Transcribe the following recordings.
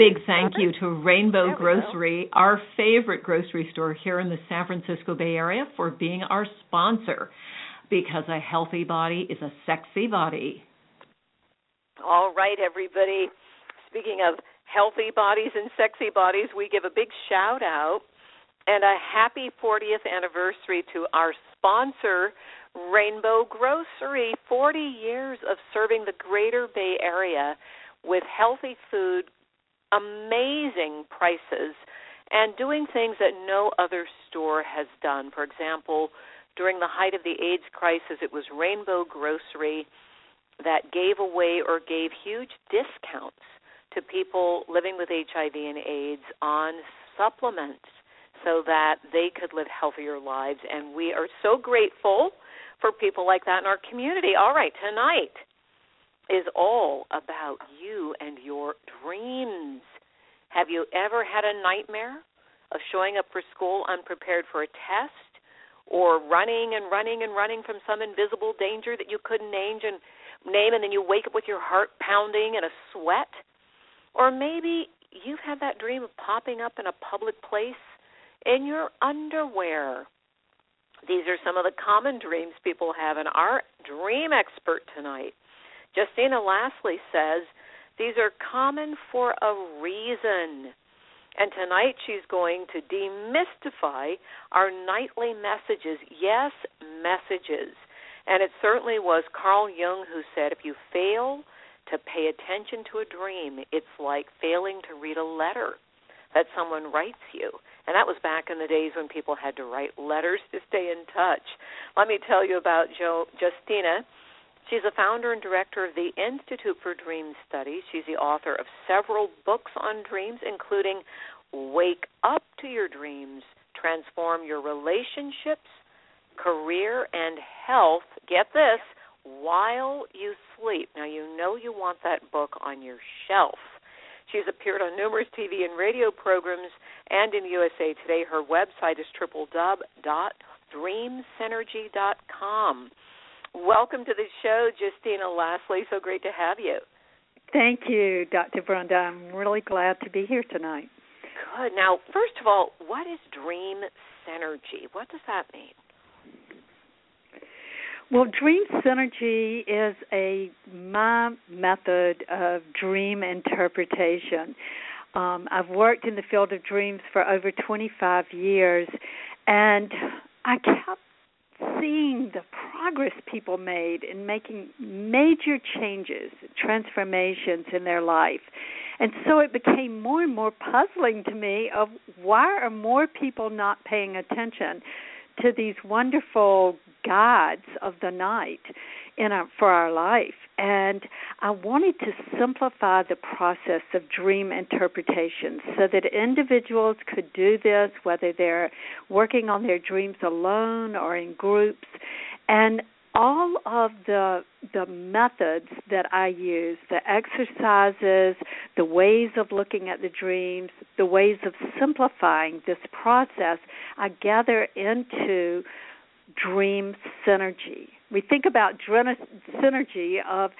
Big thank you to Rainbow we go. Grocery, our favorite grocery store here in the San Francisco Bay Area, for being our sponsor. Because a healthy body is a sexy body. All right, everybody. Speaking of healthy bodies and sexy bodies, we give a big shout out and a happy 40th anniversary to our sponsor, Rainbow Grocery. 40 years of serving the greater Bay Area with healthy food, amazing prices, and doing things that no other store has done. For example, during the height of the AIDS crisis, it was Rainbow Grocery that gave away or gave huge discounts to people living with HIV and AIDS on supplements so that they could live healthier lives. And we are so grateful for people like that in our community. All right, tonight is all about you and your dreams. Have you ever had a nightmare of showing up for school unprepared for a test or running and running and running from some invisible danger that you couldn't name and name and then you wake up with your heart pounding and a sweat? Or maybe you've had that dream of popping up in a public place in your underwear. These are some of the common dreams people have, and our dream expert tonight, Justina Lasley, says these are common for a reason. And tonight she's going to demystify our nightly messages. Yes, messages. And it certainly was Carl Jung who said if you fail to pay attention to a dream, it's like failing to read a letter that someone writes you. And that was back in the days when people had to write letters to stay in touch. Let me tell you about jo- Justina. She's a founder and director of the Institute for Dream Studies. She's the author of several books on dreams, including Wake Up to Your Dreams, Transform Your Relationships, Career, and Health. Get this, while you sleep. Now, you know you want that book on your shelf. She's appeared on numerous TV and radio programs and in USA Today. Her website is www.dreamsynergy.com. Welcome to the show, Justina Lasley. So great to have you. Thank you, Dr. Brenda. I'm really glad to be here tonight. Good. Now, first of all, what is Dream Synergy? What does that mean? Well, dream synergy is a my method of dream interpretation. Um, I've worked in the field of dreams for over 25 years, and I kept seeing the progress people made in making major changes, transformations in their life. And so it became more and more puzzling to me of why are more people not paying attention to these wonderful guides of the night in our, for our life. And I wanted to simplify the process of dream interpretation so that individuals could do this, whether they're working on their dreams alone or in groups. And all of the the methods that I use, the exercises, the ways of looking at the dreams, the ways of simplifying this process, I gather into dream synergy. We think about synergy of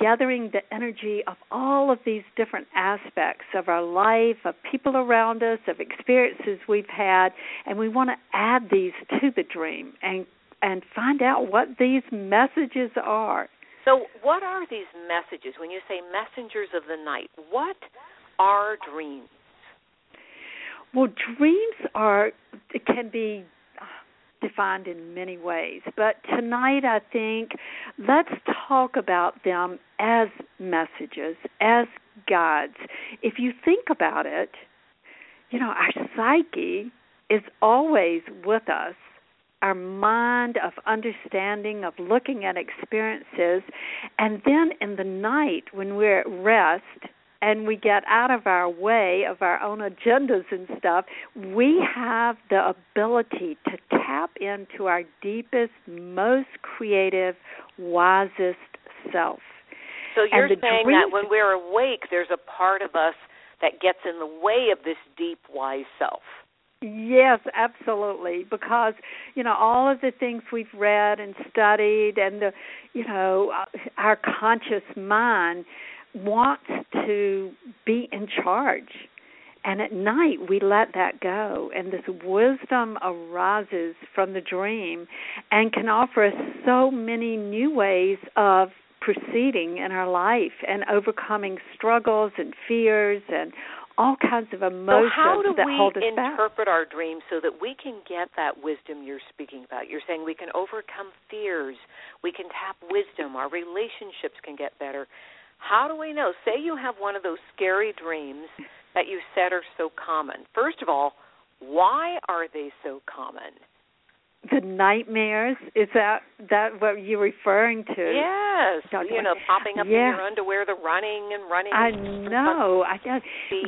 gathering the energy of all of these different aspects of our life, of people around us, of experiences we've had, and we want to add these to the dream and and find out what these messages are. So, what are these messages? When you say messengers of the night, what are dreams? Well, dreams are can be defined in many ways, but tonight I think let's talk about them as messages, as guides. If you think about it, you know, our psyche is always with us. Our mind of understanding, of looking at experiences, and then in the night when we're at rest and we get out of our way of our own agendas and stuff, we have the ability to tap into our deepest, most creative, wisest self. So you're saying dream- that when we're awake, there's a part of us that gets in the way of this deep, wise self. Yes, absolutely. Because you know all of the things we've read and studied, and the you know uh, our conscious mind wants to be in charge. And at night we let that go, and this wisdom arises from the dream, and can offer us so many new ways of proceeding in our life and overcoming struggles and fears and all kinds of emotions so how do that we hold us back. interpret our dreams so that we can get that wisdom you're speaking about? You're saying we can overcome fears, we can tap wisdom, our relationships can get better. How do we know? Say you have one of those scary dreams that you said are so common. First of all, why are they so common? The nightmares is that that what you're referring to Yes, Dr. you know, popping up in Yeah. your underwear, the running and running. I know. I guess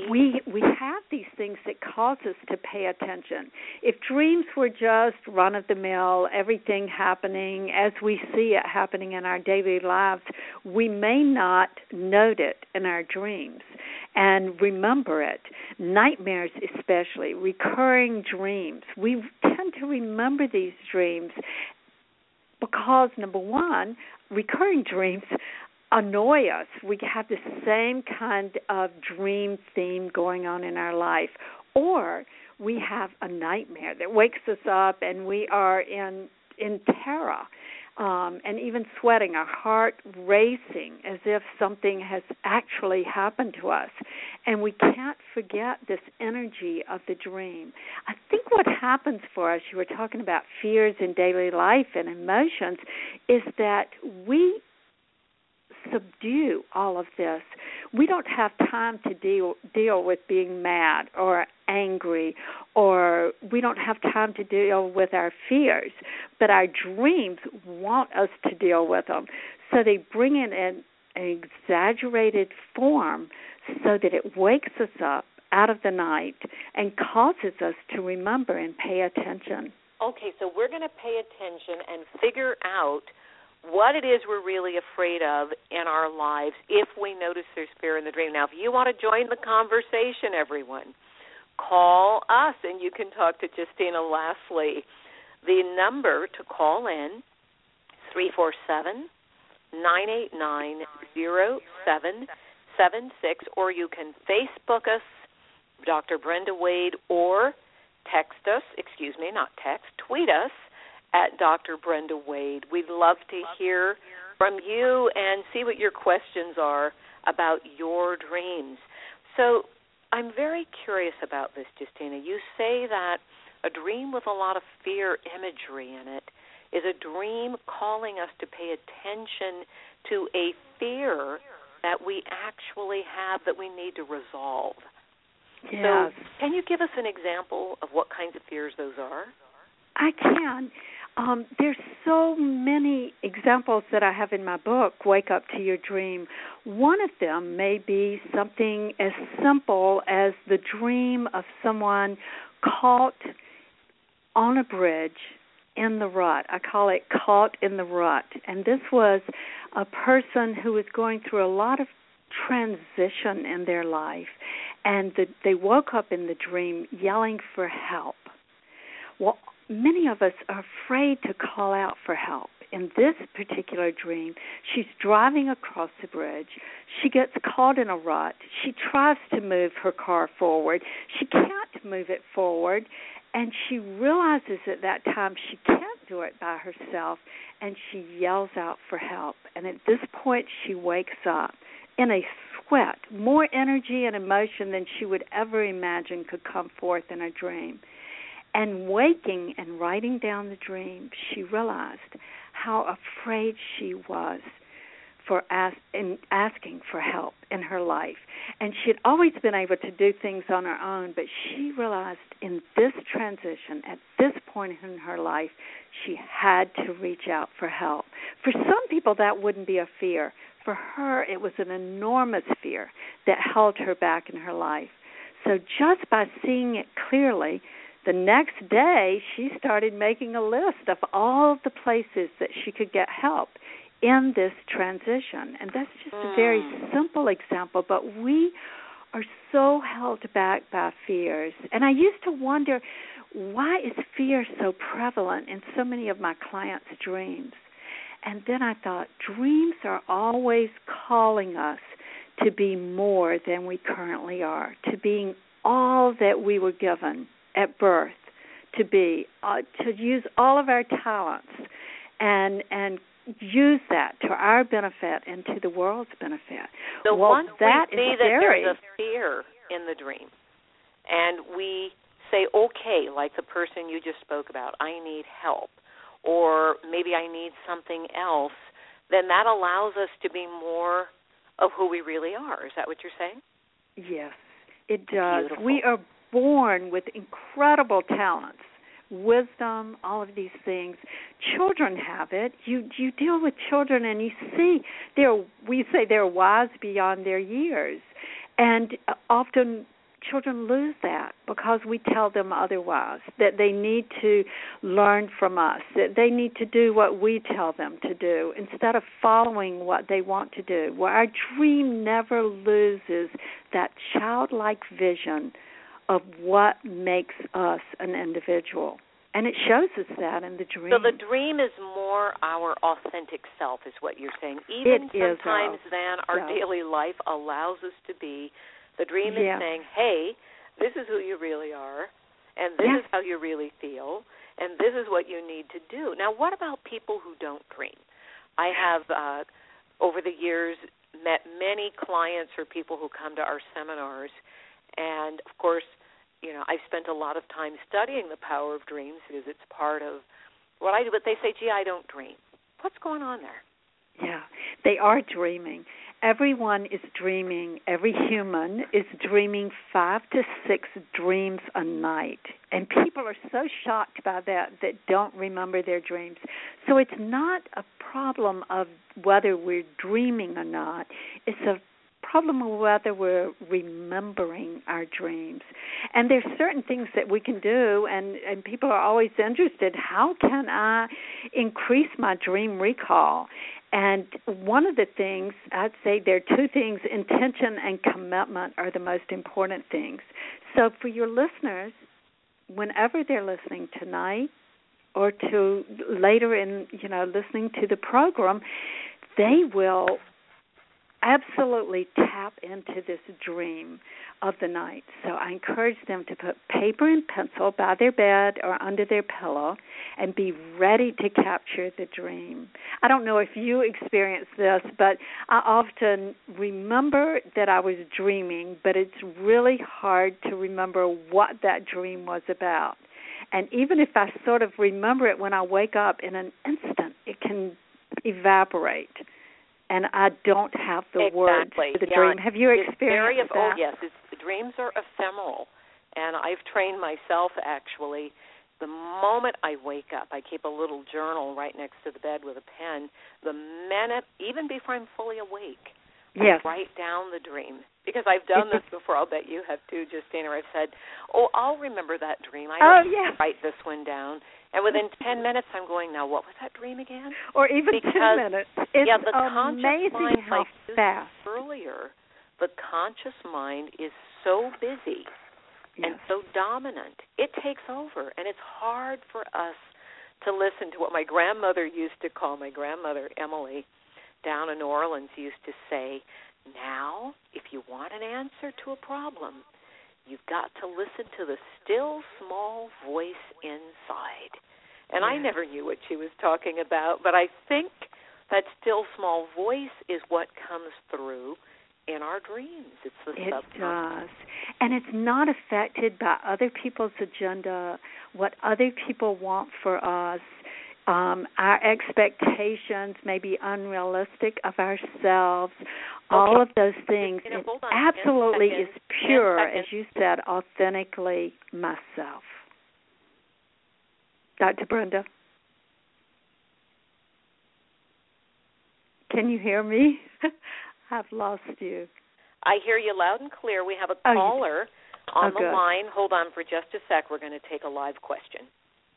we we have these things that cause us to pay attention. If dreams were just run of the mill, everything happening as we see it happening in our daily lives, we may not note it in our dreams and remember it. Nightmares especially, recurring dreams. We tend to remember these dreams because number one, recurring dreams annoy us. We have the same kind of dream theme going on in our life. Or we have a nightmare that wakes us up and we are in in terror um, and even sweating, our heart racing as if something has actually happened to us. And we can't forget this energy of the dream. I think what happens for us, you were talking about fears in daily life and emotions, is that we subdue all of this. We don't have time to deal deal with being mad or angry or we don't have time to deal with our fears, but our dreams want us to deal with them. So they bring in an, an exaggerated form so that it wakes us up out of the night and causes us to remember and pay attention. Okay, so we're going to pay attention and figure out what it is we're really afraid of in our lives if we notice there's fear in the dream. Now, if you want to join the conversation, everyone, call us and you can talk to Justina Lasley. The number to call in three four seven nine eight nine zero seven seven six, or you can Facebook us, Dr. Brenda Wade, or text us. Excuse me, not text. Tweet us at Dr. Brenda Wade. We'd love to hear from you and see what your questions are about your dreams. So I'm very curious about this, Justina. You say that a dream with a lot of fear imagery in it is a dream calling us to pay attention to a fear that we actually have that we need to resolve. Yes. So, can you give us an example of what kinds of fears those are? I can. Um, there's so many examples that I have in my book, Wake Up to Your Dream. One of them may be something as simple as the dream of someone caught on a bridge in the rut. I call it caught in the rut. And this was a person who was going through a lot of transition in their life. And the, they woke up in the dream yelling for help. Well, many of us are afraid to call out for help. In this particular dream, she's driving across the bridge. She gets caught in a rut. She tries to move her car forward. She can't move it forward. And she realizes at that time she can't do it by herself. And she yells out for help. And at this point, she wakes up in a sweat, more energy and emotion than she would ever imagine could come forth in a dream. And waking and writing down the dream, she realized how afraid she was for ask, in asking for help in her life. And she had always been able to do things on her own, but she realized in this transition, at this point in her life, she had to reach out for help. For some people, that wouldn't be a fear. For her, it was an enormous fear that held her back in her life. So just by seeing it clearly, the next day she started making a list of all the places that she could get help in this transition. And that's just a very Mm. simple example, but we are so held back by fears. And I used to wonder why is fear so prevalent in so many of my clients' dreams? And then I thought dreams are always calling us to be more than we currently are, to being all that we were given at birth to be, uh, to use all of our talents and and use that to our benefit and to the world's benefit. So well, once that we see is that there's a fear in the dream, and we say, okay, like the person you just spoke about, I need help, or maybe I need something else, then that allows us to be more of who we really are. Is that what you're saying? Yes, it does. Beautiful. We are born with incredible talents, wisdom, all of these things. Children have it. You you deal with children and you see they're we say they're wise beyond their years. And often children lose that because we tell them otherwise that they need to learn from us that they need to do what we tell them to do instead of following what they want to do well our dream never loses that childlike vision of what makes us an individual and it shows us that in the dream So the dream is more our authentic self, is what you're saying. Even It is sometimes, our then our self. daily life allows us to be. The dream Yeah. is saying, "Hey, this is who you really are, and this Yeah. is how you really feel, and this is what you need to do." Now, what about people who don't dream? I have, uh, over the years, met many clients or people who come to our seminars, and of course, you know, I've spent a lot of time studying the power of dreams because it's part of what I do. But they say, "Gee, I don't dream." What's going on there? Yeah, they are dreaming. Everyone is dreaming. Every human is dreaming five to six dreams a night. And people are so shocked by that that don't remember their dreams. So it's not a problem of whether we're dreaming or not, it's a problem of whether we're remembering our dreams. And there's certain things that we can do and and people are always interested, how can I increase my dream recall? And one of the things I'd say there are two things intention and commitment are the most important things. So for your listeners, whenever they're listening tonight or to later in, you know, listening to the program, they will absolutely tap into this dream of the night. So I encourage them to put paper and pencil by their bed or under their pillow and be ready to capture the dream. I don't know if you experience this, but I often remember that I was dreaming, but it's really hard to remember what that dream was about. And even if I sort of remember it when I wake up in an instant, it can evaporate and I don't have the words exactly. for the yeah. dream. Have you it's very, experienced Oh that? yes, it's, dreams are ephemeral, and I've trained myself actually. The moment I wake up, I keep a little journal right next to the bed with a pen. The minute, even before I'm fully awake, Yes. I write down the dream because I've done this before. I'll bet you have too, Justina. I've said, "Oh, I'll remember that dream. I Oh, yeah. write this one down." And within ten minutes, I'm going, "Now, what was that dream again?" Or even Because- minutes. It's yeah, the conscious amazing mind, how like fast. earlier, the conscious mind is so busy and so dominant. It takes over, and it's hard for us to listen to what my grandmother used to call my grandmother Emily down in New Orleans used to say, "Now, if you want an answer to a problem, you've got to listen to the still small voice inside." And I never knew what she was talking about, but I think that still small voice is what comes through in our dreams. It's the It subconscious. does. And it's not affected by other people's agenda, what other people want for us. Um, our expectations may be unrealistic of ourselves. All of those things. You know, it absolutely is pure, as you said, authentically myself. Dr. Brenda? Can you hear me? I've lost you. I hear you loud and clear. We have a Oh, caller on Oh, the good. line. Hold on for just a sec. We're going to take a live question.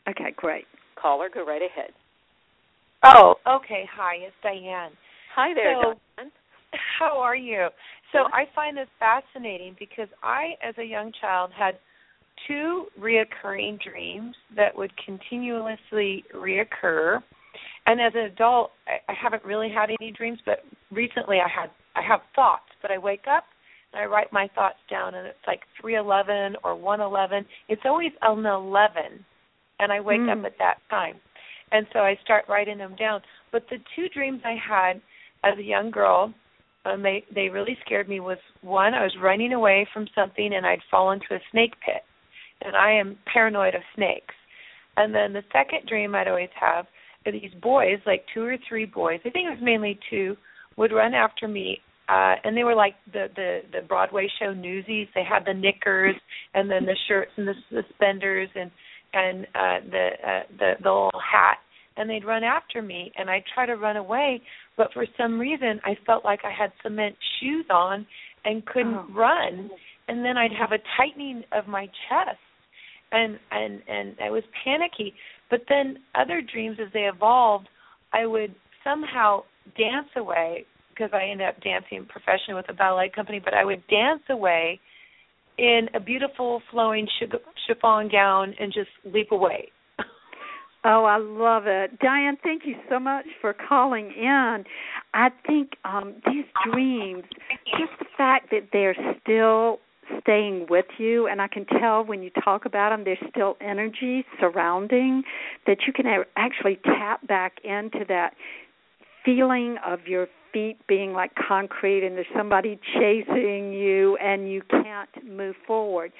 Okay, great. Caller, go right ahead. Oh, okay. Hi, it's Diane. Hi there, So- Diane. How are you? So. I find this fascinating because I, as a young child, had two reoccurring dreams that would continuously reoccur. And as an adult, I, I haven't really had any dreams, but recently I had I have thoughts. But I wake up and I write my thoughts down, and it's like three eleven or one eleven. It's always an eleven, and I wake Mm. up at that time, and so I start writing them down. But the two dreams I had as a young girl um, they they really scared me was one I was running away from something and I'd fall into a snake pit, and I am paranoid of snakes. And then the second dream I'd always have are these boys, like two or three boys, I think it was mainly two, would run after me, uh, and they were like the the the Broadway show newsies. They had the knickers and then the shirts and the suspenders and and uh, the uh, the the little hat, and they'd run after me, and I'd try to run away, but for some reason I felt like I had cement shoes on and couldn't Oh. run, and then I'd have a tightening of my chest, and and and I was panicky. But then other dreams, as they evolved, I would somehow dance away because I ended up dancing professionally with a ballet company. But I would dance away in a beautiful flowing chiffon gown and just leap away. Oh, I love it. Diane, thank you so much for calling in. I think um these dreams, just the fact that they're still staying with you and I can tell when you talk about them there's still energy surrounding that you can actually tap back into that feeling of your feet being like concrete and there's somebody chasing you and you can't move forward.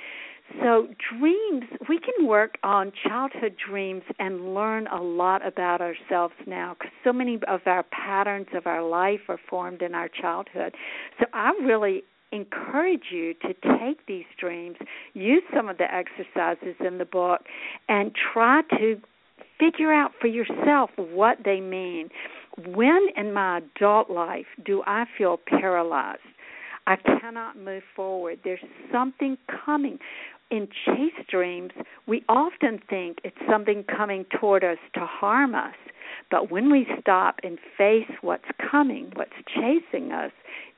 So, dreams, we can work on childhood dreams and learn a lot about ourselves now because so many of our patterns of our life are formed in our childhood. So, I really encourage you to take these dreams, use some of the exercises in the book, and try to figure out for yourself what they mean. When in my adult life do I feel paralyzed? I cannot move forward. There's something coming. In chase dreams, we often think it's something coming toward us to harm us. But when we stop and face what's coming, what's chasing us,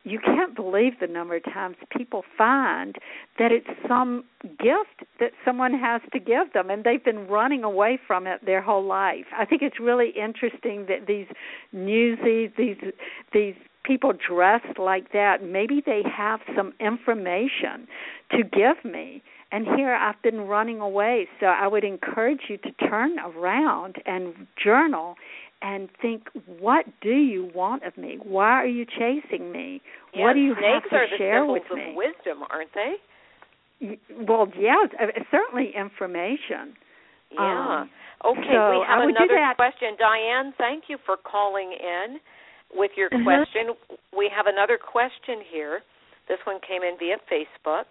you can't believe the number of times people find that it's some gift that someone has to give them and they've been running away from it their whole life. I think it's really interesting that these newsies, these these people dressed like that, maybe they have some information to give me. And here I've been running away. So I would encourage you to turn around and journal and think, what do you want of me? Why are you chasing me? Yeah, what do you snakes have to are the share symbols with of me? wisdom, aren't they? Well, yeah, uh, certainly information. Yeah. Um, okay, so we have I would another question. Diane, thank you for calling in with your Mhm. question. We have another question here. This one came in via Facebook,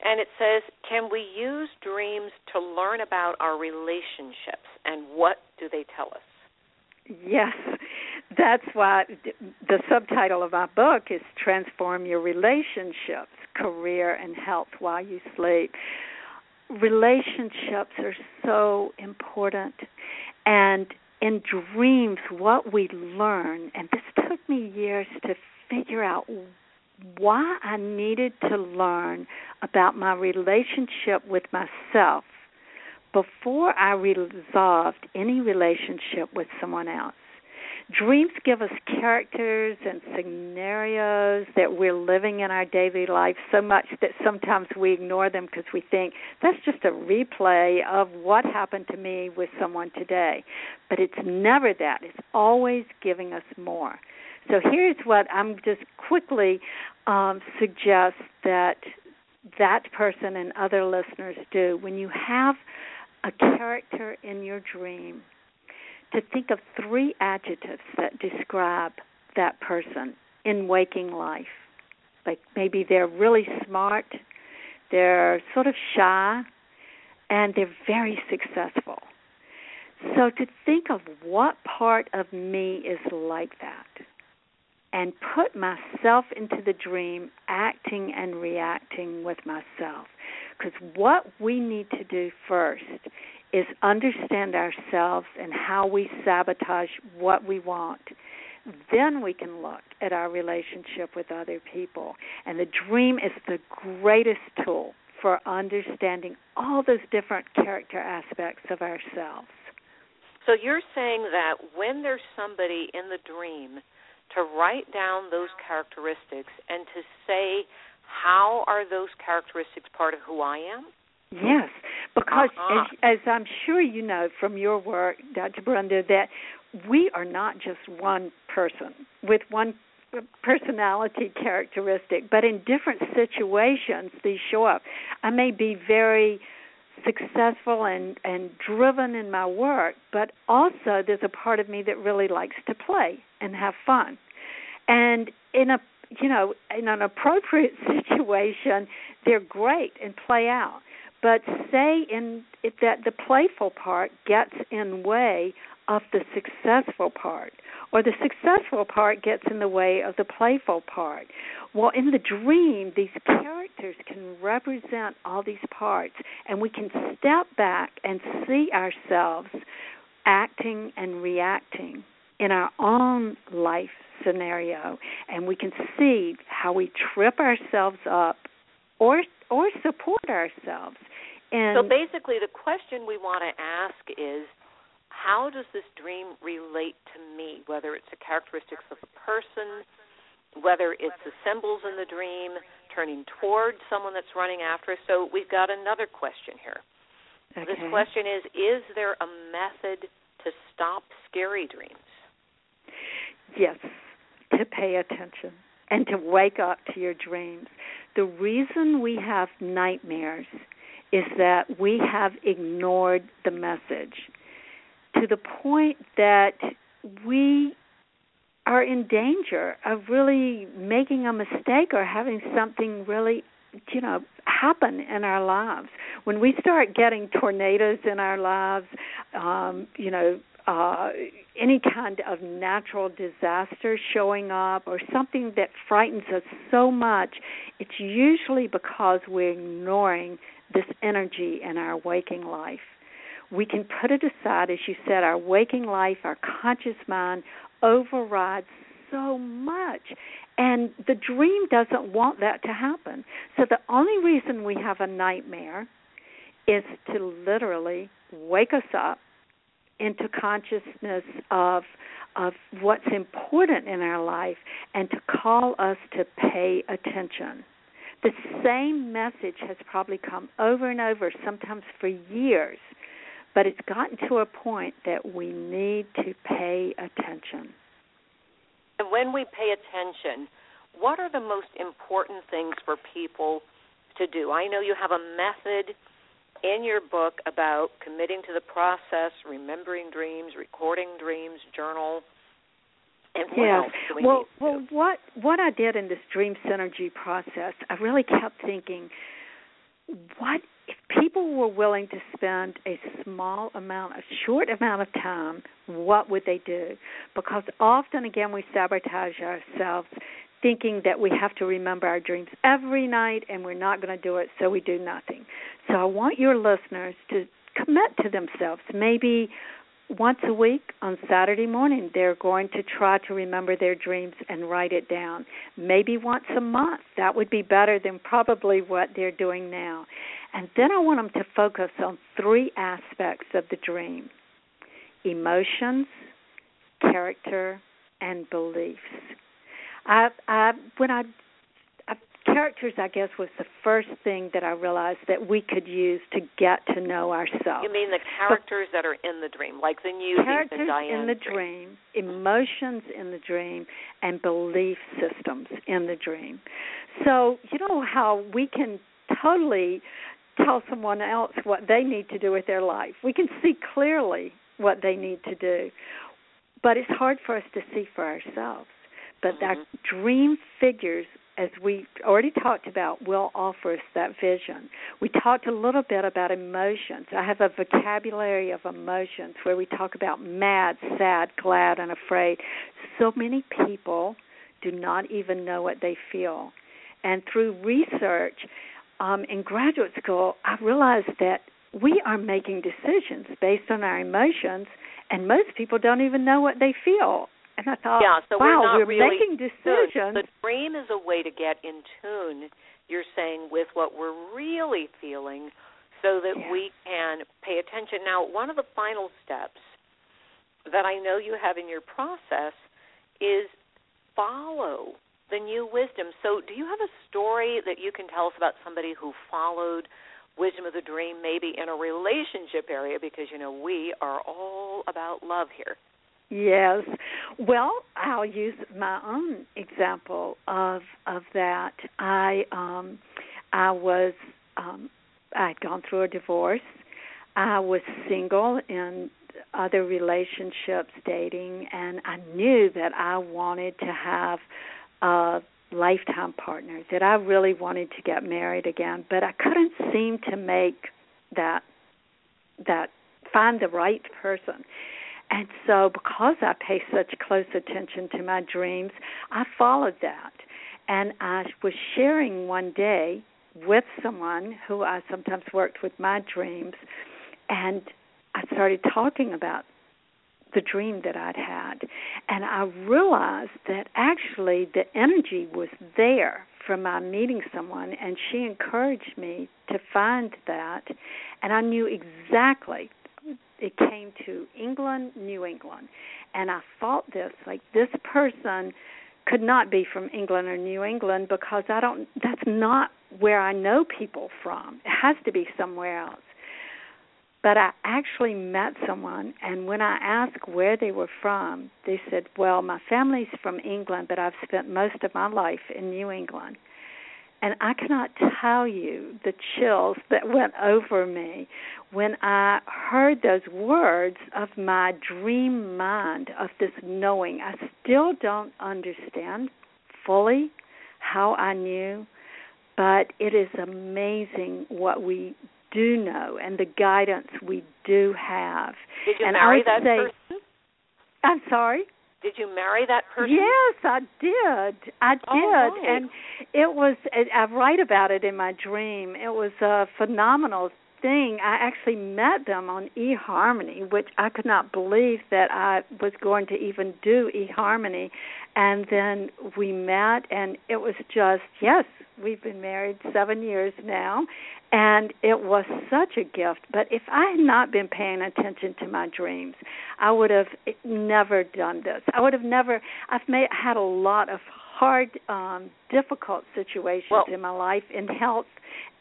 and it says, "Can we use dreams to learn about our relationships, and what do they tell us?" Yes, that's why the subtitle of my book is Transform Your Relationships, Career, and Health While You Sleep. Relationships are so important. And in dreams, what we learn, and this took me years to figure out why I needed to learn about my relationship with myself before I resolved any relationship with someone else. Dreams give us characters and scenarios that we're living in our daily life so much that sometimes we ignore them because we think that's just a replay of what happened to me with someone today. But it's never that, it's always giving us more. So here's what I'm just quickly um, suggest that that person and other listeners do when you have a character in your dream to think of three adjectives that describe that person in waking life. Like maybe they're really smart, they're sort of shy, and they're very successful. So to think of what part of me is like that and put myself into the dream, acting and reacting with myself. Because what we need to do first is understand ourselves and how we sabotage what we want. Then we can look at our relationship with other people. And the dream is the greatest tool for understanding all those different character aspects of ourselves. So you're saying that when there's somebody in the dream, to write down those characteristics and to say how are those characteristics part of who I am? Yes, because uh-huh. as, as I'm sure you know from your work, Dr. Brenda, that we are not just one person with one personality characteristic, but in different situations these show up. I may be very successful and and driven in my work, but also there's a part of me that really likes to play and have fun. And in a you know, in an appropriate situation, they're great and play out. But say in if that the playful part gets in way of the successful part, or the successful part gets in the way of the playful part. Well, in the dream, these characters can represent all these parts, and we can step back and see ourselves acting and reacting in our own life scenario, and we can see how we trip ourselves up or or support ourselves. And so basically, the question we want to ask is how does this dream relate to me? Whether it's the characteristics of a person, whether it's the symbols in the dream, turning toward someone that's running after us. So we've got another question here. okay. This question is Is there a method to stop scary dreams? Yes, to pay attention and to wake up to your dreams. The reason we have nightmares is that we have ignored the message to the point that we are in danger of really making a mistake or having something really you know happen in our lives when we start getting tornadoes in our lives um you know uh any kind of natural disaster showing up or something that frightens us so much it's usually because we're ignoring this energy in our waking life we can put it aside, as you said, our waking life, our conscious mind overrides so much. And the dream doesn't want that to happen. So the only reason we have a nightmare is to literally wake us up into consciousness of of what's important in our life and to call us to pay attention. The same message has probably come over and over, sometimes for years, but it's gotten to a point that we need to pay attention. And when we pay attention, what are the most important things for people to do? I know you have a method in your book about committing to the process, remembering dreams, recording dreams, journal. And what yes. else do we well, well, what what I did in this dream synergy process, I really kept thinking, what if people were willing to spend a small amount, a short amount of time, what would they do? Because often, again, we sabotage ourselves thinking that we have to remember our dreams every night and we're not going to do it, so we do nothing. So I want your listeners to commit to themselves. Maybe once a week on Saturday morning, they're going to try to remember their dreams and write it down. Maybe once a month. That would be better than probably what they're doing now. And then I want them to focus on three aspects of the dream emotions, character, and beliefs. I, I, when I I characters, I guess, was the first thing that I realized that we could use to get to know ourselves. You mean the characters that are in the dream, like the new characters and Diane's in the dream, emotions in the dream, and belief systems in the dream. So you know how we can totally tell someone else what they need to do with their life. We can see clearly what they need to do. But it's hard for us to see for ourselves. But mm-hmm. that dream figures as we already talked about, will offer us that vision. We talked a little bit about emotions. I have a vocabulary of emotions where we talk about mad, sad, glad, and afraid. So many people do not even know what they feel. And through research um, in graduate school, I realized that we are making decisions based on our emotions, and most people don't even know what they feel. And I thought, yeah, so wow, we're, not we're really making decisions. The dream is a way to get in tune, you're saying, with what we're really feeling so that we can pay attention. Now, one of the final steps that I know you have in your process is follow the new wisdom. So, do you have a story that you can tell us about somebody who followed wisdom of the dream, maybe in a relationship area? Because, you know, we are all about love here. Yes. Well, I'll use my own example of of that. I um I was um I'd gone through a divorce. I was single in other relationships dating and I knew that I wanted to have a lifetime partner, that I really wanted to get married again, but I couldn't seem to make that that find the right person. And so, because I pay such close attention to my dreams, I followed that. And I was sharing one day with someone who I sometimes worked with my dreams, and I started talking about the dream that I'd had. And I realized that actually the energy was there from my meeting someone, and she encouraged me to find that. And I knew exactly it came to England, New England, and I thought this like this person could not be from England or New England because I don't that's not where I know people from. It has to be somewhere else. But I actually met someone and when I asked where they were from, they said, "Well, my family's from England, but I've spent most of my life in New England." And I cannot tell you the chills that went over me when I heard those words of my dream mind, of this knowing. I still don't understand fully how I knew, but it is amazing what we do know and the guidance we do have. Did you and marry I would that say, person? I'm sorry? Did you marry that person? Yes, I did. I oh, did, Oh, and it was. I write about it in my dream. It was a phenomenal thing. I actually met them on eHarmony, which I could not believe that I was going to even do eHarmony. And then we met, and it was just yes, we've been married seven years now, and it was such a gift. But if I had not been paying attention to my dreams, I would have never done this. I would have never. I've made had a lot of hard, um, difficult situations Well- in my life in health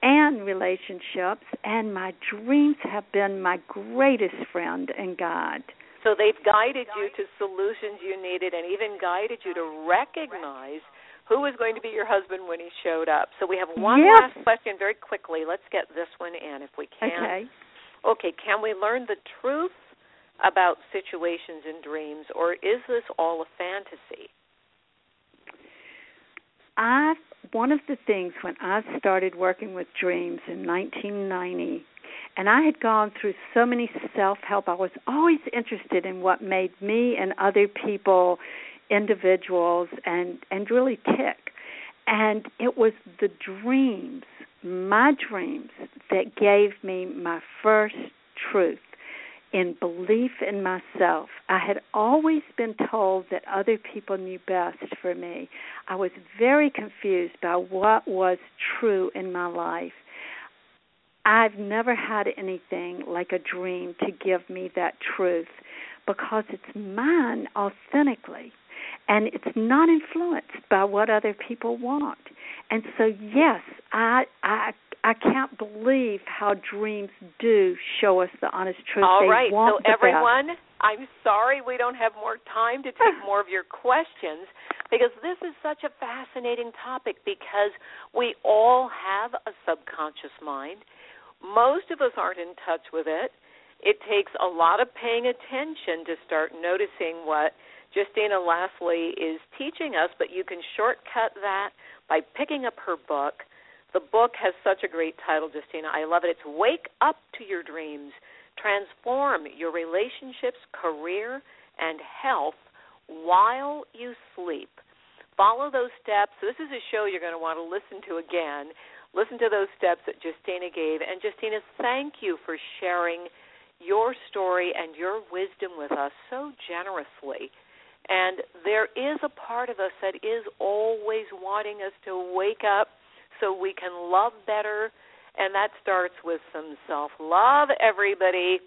and relationships, and my dreams have been my greatest friend and God. So they've guided you to solutions you needed and even guided you to recognize who was going to be your husband when he showed up. So we have one Yes. last question very quickly. Let's get this one in if we can. Okay. Okay, can we learn the truth about situations and dreams or is this all a fantasy? I one of the things when I started working with dreams in 1990 and I had gone through so many self-help I was always interested in what made me and other people individuals and and really tick. And it was the dreams my dreams that gave me my first truth in belief in myself. I had always been told that other people knew best for me. I was very confused by what was true in my life. I've never had anything like a dream to give me that truth because it's mine authentically and it's not influenced by what other people want. And so yes, I I I can't believe how dreams do show us the honest truth. All they right. want So the best. everyone, I'm sorry we don't have more time to take more of your questions because this is such a fascinating topic because we all have a subconscious mind. Most of us aren't in touch with it. it takes a lot of paying attention to start noticing what Justina Lasley is teaching us, but you can shortcut that by picking up her book. The book has such a great title, Justina. I love it. It's Wake Up to Your Dreams, Transform Your Relationships, Career, and Health While You Sleep. Follow those steps. This is a show you're going to want to listen to again. Listen to those steps that Justina gave. And Justina, thank you for sharing your story and your wisdom with us so generously. And there is a part of us that is always wanting us to wake up so we can love better. And that starts with some self love, everybody.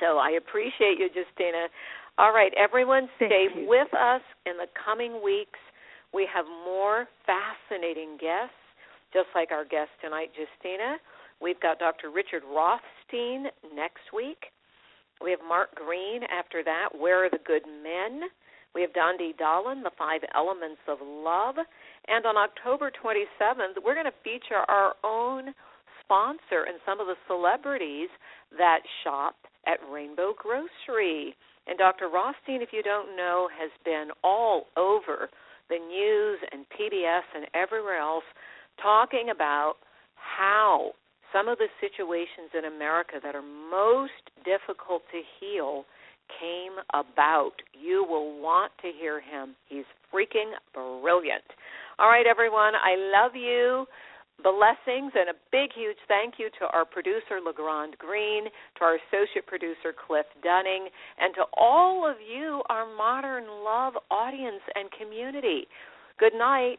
So I appreciate you, Justina. All right, everyone, stay with us in the coming weeks. We have more fascinating guests, just like our guest tonight, Justina. We've got Dr. Richard Rothstein next week. We have Mark Green after that, Where Are the Good Men? We have Dondi Dahlin, The Five Elements of Love. And on October 27th, we're going to feature our own sponsor and some of the celebrities that shop at Rainbow Grocery. And Dr. Rothstein, if you don't know, has been all over the news and PBS and everywhere else talking about how some of the situations in America that are most difficult to heal came about. You will want to hear him. He's freaking brilliant. All right, everyone, I love you. Blessings and a big, huge thank you to our producer, LeGrand Green, to our associate producer, Cliff Dunning, and to all of you, our modern love audience and community. Good night.